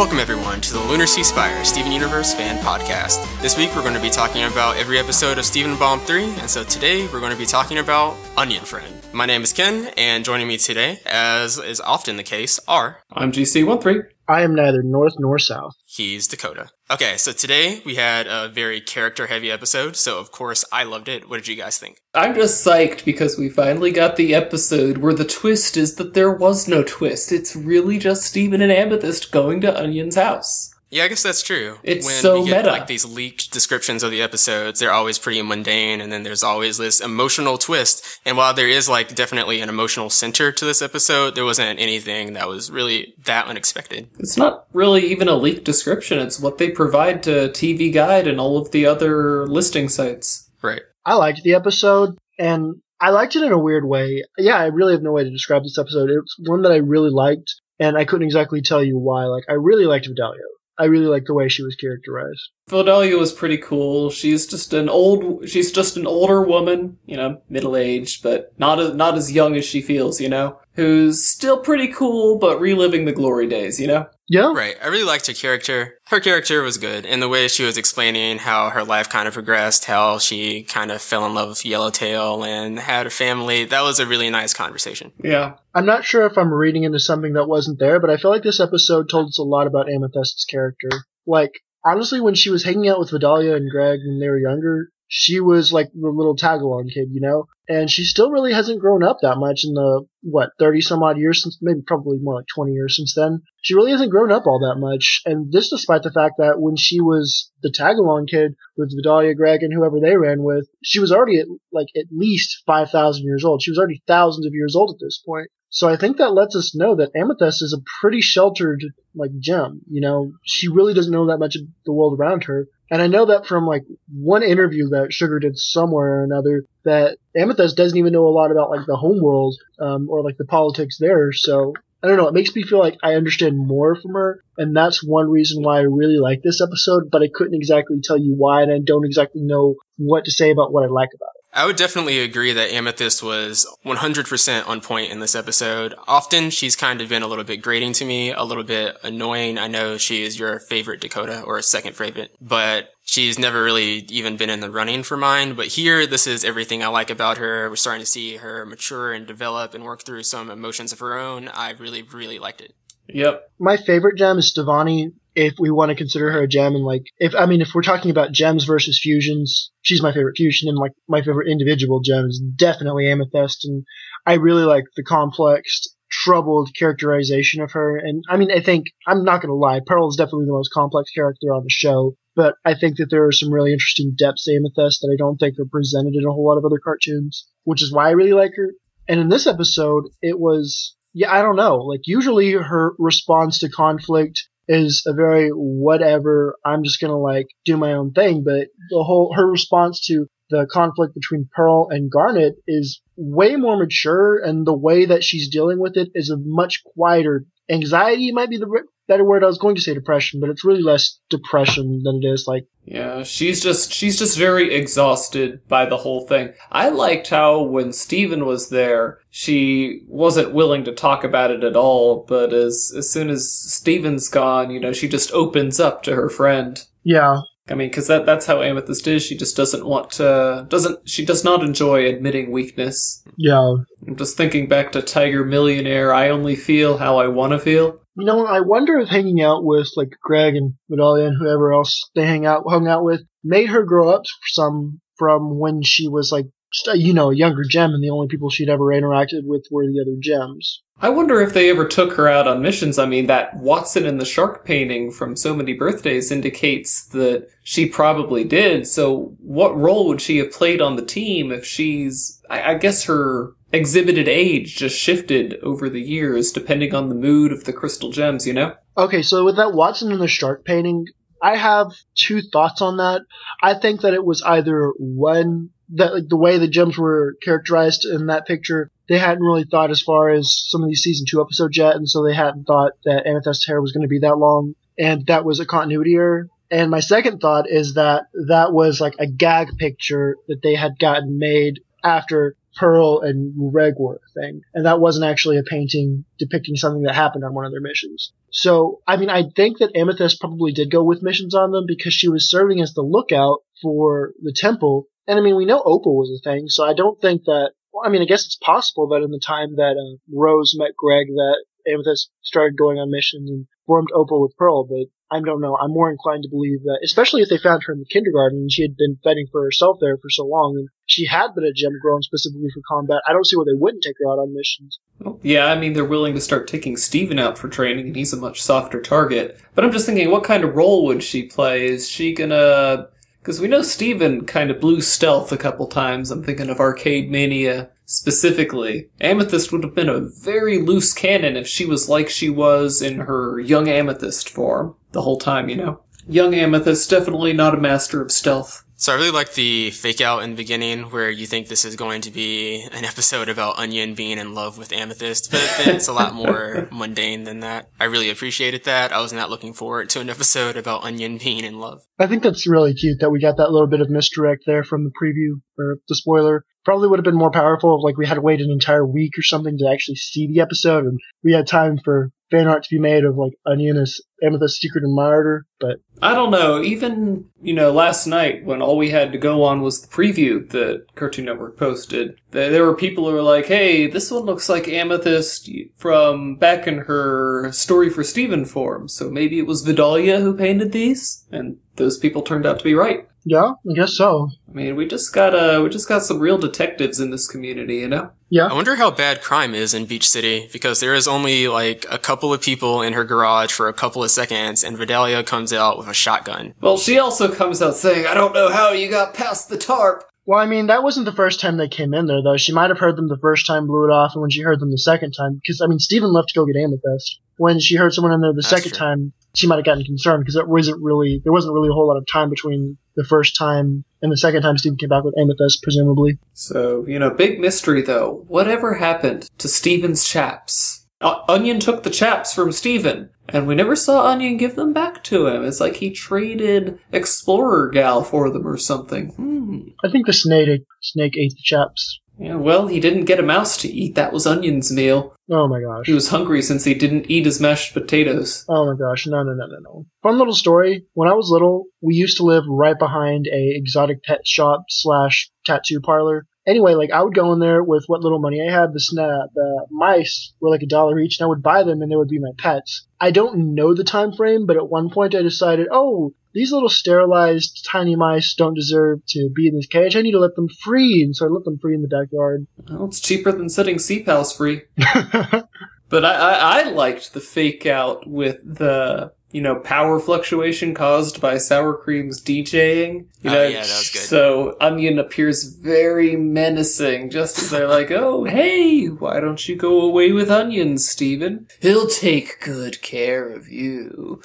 Welcome everyone to the Lunar Sea Spire Steven Universe fan podcast. This week we're going to be talking about every episode of Steven Bomb 3, and so today we're going to be talking about Onion Friend. My name is Ken, and joining me today, as is often the case, are I'm GC13. I am neither north nor south. He's Dakota. Okay, so today we had a very character heavy episode, so of course I loved it. What did you guys think? I'm just psyched because we finally got the episode where the twist is that there was no twist. It's really just Steven and Amethyst going to Onion's house. Yeah, I guess that's true. It's when so we get, meta. Like these leaked descriptions of the episodes, they're always pretty mundane, and then there's always this emotional twist. And while there is like definitely an emotional center to this episode, there wasn't anything that was really that unexpected. It's not really even a leaked description, it's what they provide to TV Guide and all of the other listing sites. Right. I liked the episode, and I liked it in a weird way. Yeah, I really have no way to describe this episode. It's one that I really liked, and I couldn't exactly tell you why. Like, I really liked Vidalia. I really liked the way she was characterized. Vidalia was pretty cool. She's just an old, she's just an older woman, you know, middle aged, but not as, not as young as she feels, you know, who's still pretty cool, but reliving the glory days, you know? Yeah, Right. I really liked her character. Her character was good. And the way she was explaining how her life kind of progressed, how she kind of fell in love with Yellowtail and had a family, that was a really nice conversation. Yeah. I'm not sure if I'm reading into something that wasn't there, but I feel like this episode told us a lot about Amethyst's character. Like, honestly, when she was hanging out with Vidalia and Greg when they were younger, she was like the little Tagalon kid, you know? And she still really hasn't grown up that much in the, what, 30 some odd years since, maybe probably more like 20 years since then. She really hasn't grown up all that much. And this despite the fact that when she was the Tagalon kid with Vidalia, Greg, and whoever they ran with, she was already at, like, at least 5,000 years old. She was already thousands of years old at this point. So I think that lets us know that Amethyst is a pretty sheltered, like, gem. You know, she really doesn't know that much of the world around her. And I know that from, like, one interview that Sugar did somewhere or another, that Amethyst doesn't even know a lot about, like, the home world, um, or, like, the politics there. So, I don't know, it makes me feel like I understand more from her. And that's one reason why I really like this episode, but I couldn't exactly tell you why, and I don't exactly know what to say about what I like about it. I would definitely agree that Amethyst was 100% on point in this episode. Often she's kind of been a little bit grating to me, a little bit annoying. I know she is your favorite Dakota or second favorite, but she's never really even been in the running for mine. But here, this is everything I like about her. We're starting to see her mature and develop and work through some emotions of her own. I really, really liked it. Yep. my favorite gem is Stevonnie. If we want to consider her a gem, and like, if I mean, if we're talking about gems versus fusions, she's my favorite fusion, and like my favorite individual gem is definitely Amethyst, and I really like the complex, troubled characterization of her. And I mean, I think I'm not gonna lie, Pearl is definitely the most complex character on the show, but I think that there are some really interesting depths to Amethyst that I don't think are presented in a whole lot of other cartoons, which is why I really like her. And in this episode, it was yeah, I don't know. Like usually her response to conflict is a very whatever, I'm just gonna like do my own thing, but the whole her response to the conflict between Pearl and Garnet is way more mature and the way that she's dealing with it is a much quieter anxiety might be the better word I was going to say depression, but it's really less depression than it is like Yeah, she's just she's just very exhausted by the whole thing. I liked how when Steven was there, she wasn't willing to talk about it at all, but as as soon as Steven's gone, you know, she just opens up to her friend. yeah. I mean, because that that's how Amethyst is. She just doesn't want to doesn't she does not enjoy admitting weakness. Yeah. I'm just thinking back to Tiger Millionaire. I only feel how I want to feel. You know, I wonder if hanging out with like Greg and Vidalia and whoever else they hang out hung out with made her grow up some from when she was like you know a younger gem and the only people she'd ever interacted with were the other gems. I wonder if they ever took her out on missions. I mean, that Watson and the Shark painting from So Many Birthdays indicates that she probably did. So, what role would she have played on the team if she's. I, I guess her exhibited age just shifted over the years depending on the mood of the crystal gems, you know? Okay, so with that Watson and the shark painting, I have two thoughts on that. I think that it was either one that like the way the gems were characterized in that picture, they hadn't really thought as far as some of these season two episodes yet, and so they hadn't thought that Amethyst's hair was going to be that long, and that was a continuity error. And my second thought is that that was like a gag picture that they had gotten made after Pearl and Reg were a thing, and that wasn't actually a painting depicting something that happened on one of their missions. So, I mean, I think that Amethyst probably did go with missions on them because she was serving as the lookout for the temple. And I mean, we know Opal was a thing, so I don't think that, well, I mean, I guess it's possible that in the time that uh, Rose met Greg that Amethyst started going on missions and formed Opal with Pearl, but I don't know. I'm more inclined to believe that, especially if they found her in the kindergarten and she had been fending for herself there for so long, and she had been a gem grown specifically for combat. I don't see why they wouldn't take her out on missions. Yeah, I mean, they're willing to start taking Steven out for training, and he's a much softer target. But I'm just thinking, what kind of role would she play? Is she gonna. Because we know Steven kind of blew stealth a couple times. I'm thinking of Arcade Mania specifically. Amethyst would have been a very loose cannon if she was like she was in her young Amethyst form the whole time, you know? Young Amethyst, definitely not a master of stealth. So I really like the fake out in the beginning where you think this is going to be an episode about Onion being in love with Amethyst, but then it's a lot more mundane than that. I really appreciated that. I was not looking forward to an episode about Onion being in love. I think that's really cute that we got that little bit of misdirect there from the preview or the spoiler. Probably would have been more powerful if like we had to wait an entire week or something to actually see the episode and we had time for fan art to be made of like Onion as Amethyst secret admirer, but I don't know. Even, you know, last night when all we had to go on was the preview that Cartoon Network posted, there were people who were like, hey, this one looks like Amethyst from back in her Story for Steven form, so maybe it was Vidalia who painted these? And those people turned out to be right. Yeah, I guess so. I mean, we just got uh, we just got some real detectives in this community, you know. Yeah. I wonder how bad crime is in Beach City because there is only like a couple of people in her garage for a couple of seconds and Vidalia comes out with a shotgun. Well, she also comes out saying, "I don't know how you got past the tarp." Well, I mean, that wasn't the first time they came in there, though. She might have heard them the first time, blew it off, and when she heard them the second time, because, I mean, Steven left to go get Amethyst. When she heard someone in there the That's second true. time, she might have gotten concerned, because it wasn't really, there wasn't really a whole lot of time between the first time and the second time Steven came back with Amethyst, presumably. So, you know, big mystery though. Whatever happened to Steven's chaps? O- Onion took the chaps from Steven, and we never saw Onion give them back to him. It's like he traded Explorer Gal for them or something. Hmm. I think the snake, snake ate the chaps. Yeah, well, he didn't get a mouse to eat. That was Onion's meal. Oh my gosh. He was hungry since he didn't eat his mashed potatoes. Oh my gosh, no, no, no, no, no. Fun little story. When I was little, we used to live right behind a exotic pet shop slash tattoo parlor. Anyway, like I would go in there with what little money I had. The sna- the mice were like a dollar each, and I would buy them, and they would be my pets. I don't know the time frame, but at one point I decided, oh, these little sterilized tiny mice don't deserve to be in this cage. I need to let them free, and so I let them free in the backyard. Well, it's cheaper than setting sea pals free. But I, I, I liked the fake out with the you know power fluctuation caused by sour cream's DJing. You Oh, know, yeah, that was good. So Onion appears very menacing, just as they're like, "Oh, hey, why don't you go away with Onion, Steven? He'll take good care of you."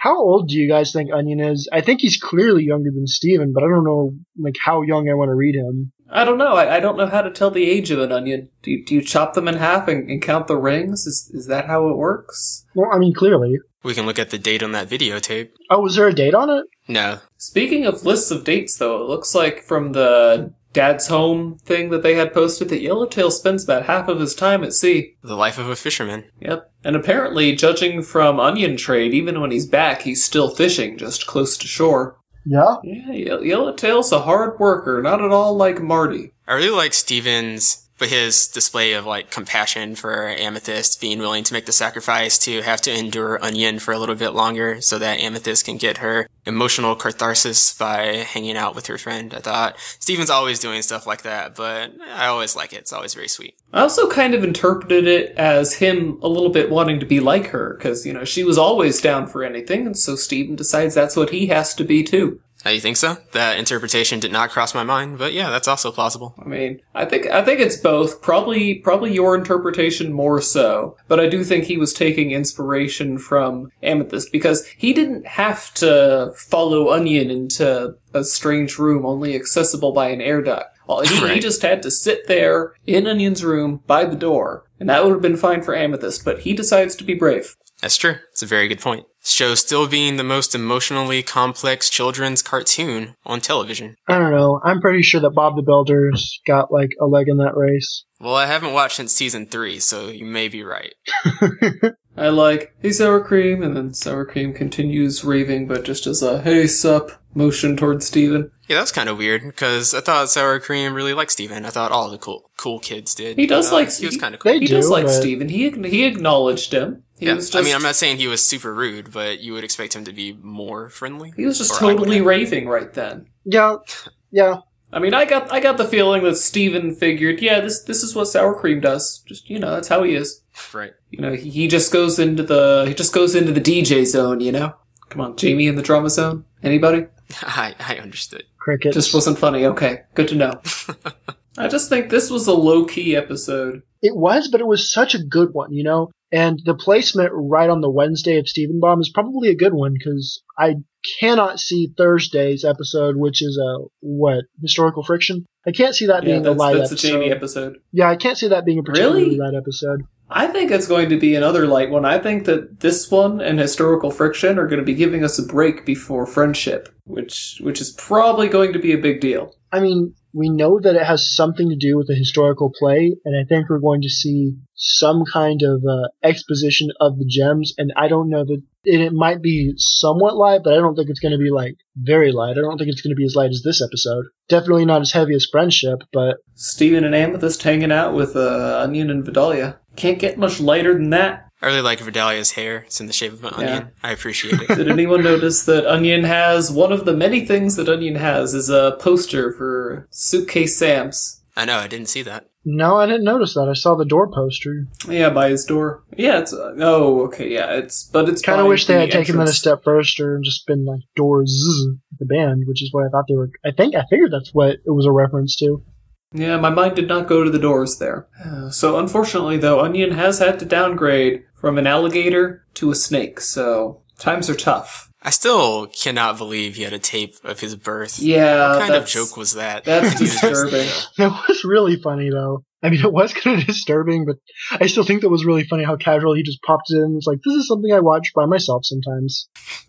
how old do you guys think Onion is? I think he's clearly younger than Steven, but I don't know like how young I want to read him. I don't know. I, I don't know how to tell the age of an onion. Do you, do you chop them in half and, and count the rings? Is is that how it works? Well, I mean, clearly. We can look at the date on that videotape. Oh, was there a date on it? No. Speaking of lists of dates, though, it looks like from the Dad's Home thing that they had posted that Yellowtail spends about half of his time at sea. The life of a fisherman. Yep. And apparently, judging from onion trade, even when he's back, he's still fishing just close to shore. Yeah. Yeah, Yellowtail's a hard worker, not at all like Marty. I really like Steven's, but his display of like compassion for Amethyst, being willing to make the sacrifice to have to endure Onion for a little bit longer so that Amethyst can get her emotional catharsis by hanging out with her friend. I thought Steven's always doing stuff like that, but I always like it. It's always very sweet. I also kind of interpreted it as him a little bit wanting to be like her, because, you know, she was always down for anything, and so Steven decides that's what he has to be too. You think so? That interpretation did not cross my mind, but yeah, that's also plausible. I mean, I think I think it's both. Probably probably your interpretation more so, but I do think he was taking inspiration from Amethyst because he didn't have to follow Onion into a strange room only accessible by an air duct. Well, he, he just had to sit there in Onion's room by the door, and that would have been fine for Amethyst. But he decides to be brave. That's true. It's a very good point. Show still being the most emotionally complex children's cartoon on television. I don't know. I'm pretty sure that Bob the Builder's got like a leg in that race. Well, I haven't watched since season three, so you may be right. I like, hey, sour cream, and then sour cream continues raving, but just as a hey, sup motion towards Steven. Yeah, that was kind of weird because I thought Sour Cream really liked Steven. I thought all the cool cool kids did. He does Uh, like He was kind of cool. They He does like but- Steven. He, he acknowledged him. He yeah, was just, I mean, I'm not saying he was super rude, but you would expect him to be more friendly. he was just Or I would totally raving right then. Yeah, yeah. I mean, I got I got the feeling that Steven figured, yeah, this this is what sour cream does. Just you know, that's how he is. right. You know, he, he just goes into the he just goes into the DJ zone. You know, come on, Jamie in the drama zone. Anybody? I I understood. Cricket. Just wasn't funny. Okay, good to know. I just think this was a low key episode. It was, but it was such a good one, you know? And the placement right on the Wednesday of Steven Bomb is probably a good one because I cannot see Thursday's episode, which is a, what, historical friction? I can't see that Yeah, being a that's, light that's episode. Jamie episode. Yeah, I can't see that being a particularly Really? light episode. I think it's going to be another light one. I think that this one and historical friction are going to be giving us a break before friendship, which which is probably going to be a big deal. I mean, we know that it has something to do with a historical play, and I think we're going to see some kind of uh, exposition of the gems. And I don't know that and it might be somewhat light, but I don't think it's going to be like very light. I don't think it's going to be as light as this episode. Definitely not as heavy as friendship, but Steven and Amethyst hanging out with uh, Onion and Vidalia. Can't get much lighter than that. I really like Vidalia's hair. It's in the shape of an onion. I appreciate it. Did anyone notice that Onion has one of the many things that Onion has is a poster for Suitcase Sam's. I know. I didn't see that. no, I didn't notice that. I saw the door poster. Yeah, by his door. Yeah, it's uh, oh okay, yeah, it's but it's Kind of wish they the had taken that a step further and just been like doors the band, which is what I thought they were. I think I figured that's what it was a reference to. Yeah, my mind did not go to the doors there. So unfortunately, though, Onion has had to downgrade from an alligator to a snake. So times are tough. I still cannot believe he had a tape of his birth. Yeah, what kind of joke was that? That's He was just- disturbing. It was really funny though. I mean, it was kind of disturbing, but I still think that was really funny how casual he just popped it in. It's like this is something I watch by myself sometimes.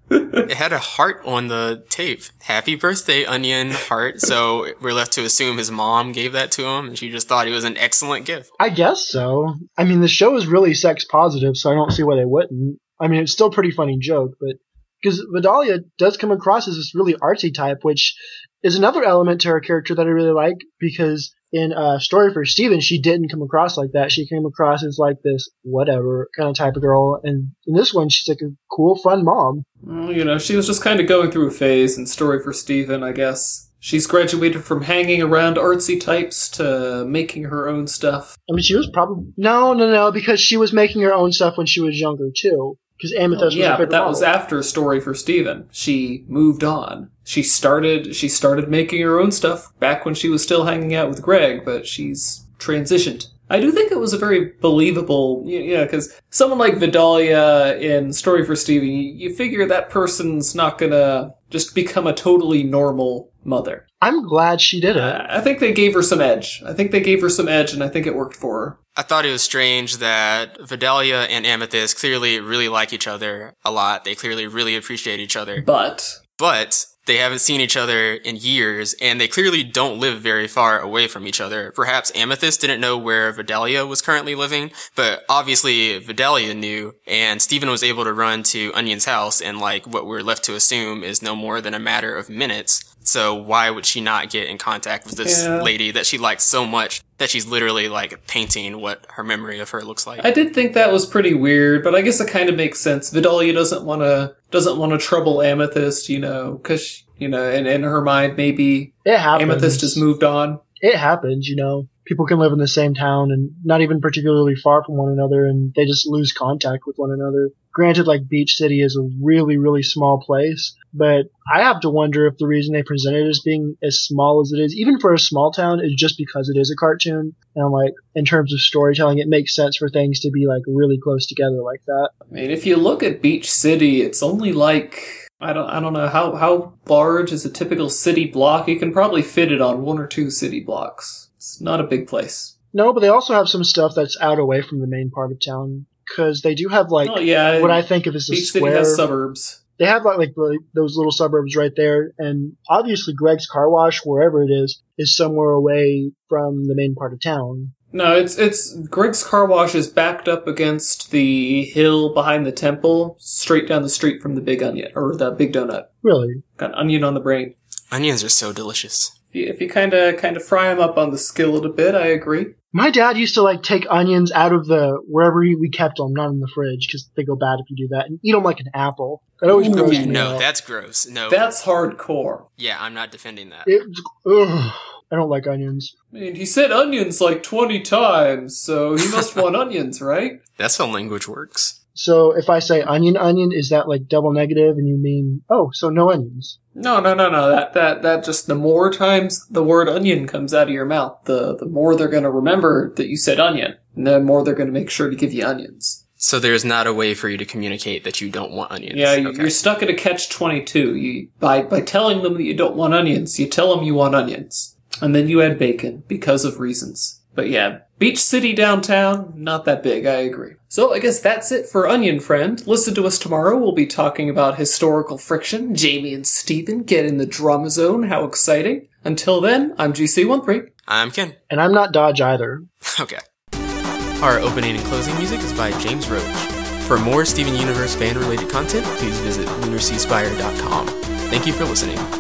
It had a heart on the tape. Happy birthday, Onion heart. So we're left to assume his mom gave that to him, and she just thought it was an excellent gift. I guess so. I mean, the show is really sex positive, so I don't see why they wouldn't. I mean, it's still a pretty funny joke, but because Vidalia does come across as this really artsy type, which is another element to her character that I really like because in uh, Story for Steven, she didn't come across like that. She came across as like this whatever kind of type of girl, and in this one, she's like a cool, fun mom. Well, you know, she was just kind of going through a phase in Story for Steven, I guess. She's graduated from hanging around artsy types to making her own stuff. I mean, she was probably no, no, no, because she was making her own stuff when she was younger too. Because Amethyst Oh, yeah, a but bigger that was model. after Story for Steven. She moved on. She started she started making her own stuff back when she was still hanging out with Greg, but she's transitioned. I do think it was a very believable, y- yeah, because someone like Vidalia in Story for Steven, you, you figure that person's not gonna just become a totally normal mother. I'm glad she did it. I think they gave her some edge. I think they gave her some edge, and I think it worked for her. I thought it was strange that Vidalia and Amethyst clearly really like each other a lot. They clearly really appreciate each other. But but they haven't seen each other in years and they clearly don't live very far away from each other. Perhaps Amethyst didn't know where Vidalia was currently living, but obviously Vidalia knew and Steven was able to run to Onion's house and like what we're left to assume is no more than a matter of minutes. So why would she not get in contact with this Yeah. lady that she likes so much that she's literally like painting what her memory of her looks like? I did think that was pretty weird, but I guess it kind of makes sense. Vidalia doesn't want to doesn't want to trouble Amethyst, you know, because you know, in in her mind, maybe It happens. Amethyst has moved on. It happens, you know. People can live in the same town and not even particularly far from one another, and they just lose contact with one another. Granted, like Beach City is a really, really small place, but I have to wonder if the reason they present it as being as small as it is, even for a small town, is just because it is a cartoon. And I'm like, in terms of storytelling, it makes sense for things to be like really close together like that. I mean, if you look at Beach City, it's only like I don't I don't know how how large is a typical city block. You can probably fit it on one or two city blocks. It's not a big place. No, but they also have some stuff that's out away from the main part of town. because they do have like oh yeah, what I think of as a Beach City square. has suburbs. They have like, like the- those little suburbs right there, and obviously Greg's car wash, wherever it is, is somewhere away from the main part of town. No, it's it's Greg's car wash is backed up against the hill behind the temple, straight down the street from the Big Onion or the Big Donut. Really, Got onion on the brain. Onions are so delicious. If you, if you kind of kind of fry them up on the skillet a bit, I agree. My dad used to like take onions out of the wherever we kept them, not in the fridge, because they go bad if you do that, and eat them like an apple. That always Ooh, grossed Yeah, me no, out. that's gross. No. That's hardcore. yeah, I'm not defending that. It, ugh, I don't like onions. I mean, he said onions like twenty times, so he must want onions, right? That's how language works. So if I say onion, onion, is that like double negative, and you mean oh, so no onions? No, no, no, no. That that that just the more times the word onion comes out of your mouth, the the more they're going to remember that you said onion, and the more they're going to make sure to give you onions. So there's not a way for you to communicate that you don't want onions. Yeah, you- Okay. you're stuck at a catch twenty two. You by by telling them that you don't want onions, you tell them you want onions, and then you add bacon because of reasons. But yeah, Beach City downtown, not that big. I agree. So I guess that's it for Onion Friend. Listen to us tomorrow. We'll be talking about historical friction. Jamie and Steven get in the drama zone. How exciting! Until then, I'm GC13. I'm Ken. And I'm not Dodge either. Okay. Our opening and closing music is by James Roach. For more Steven Universe fan related content, please visit lunarseaspire.com. Thank you for listening.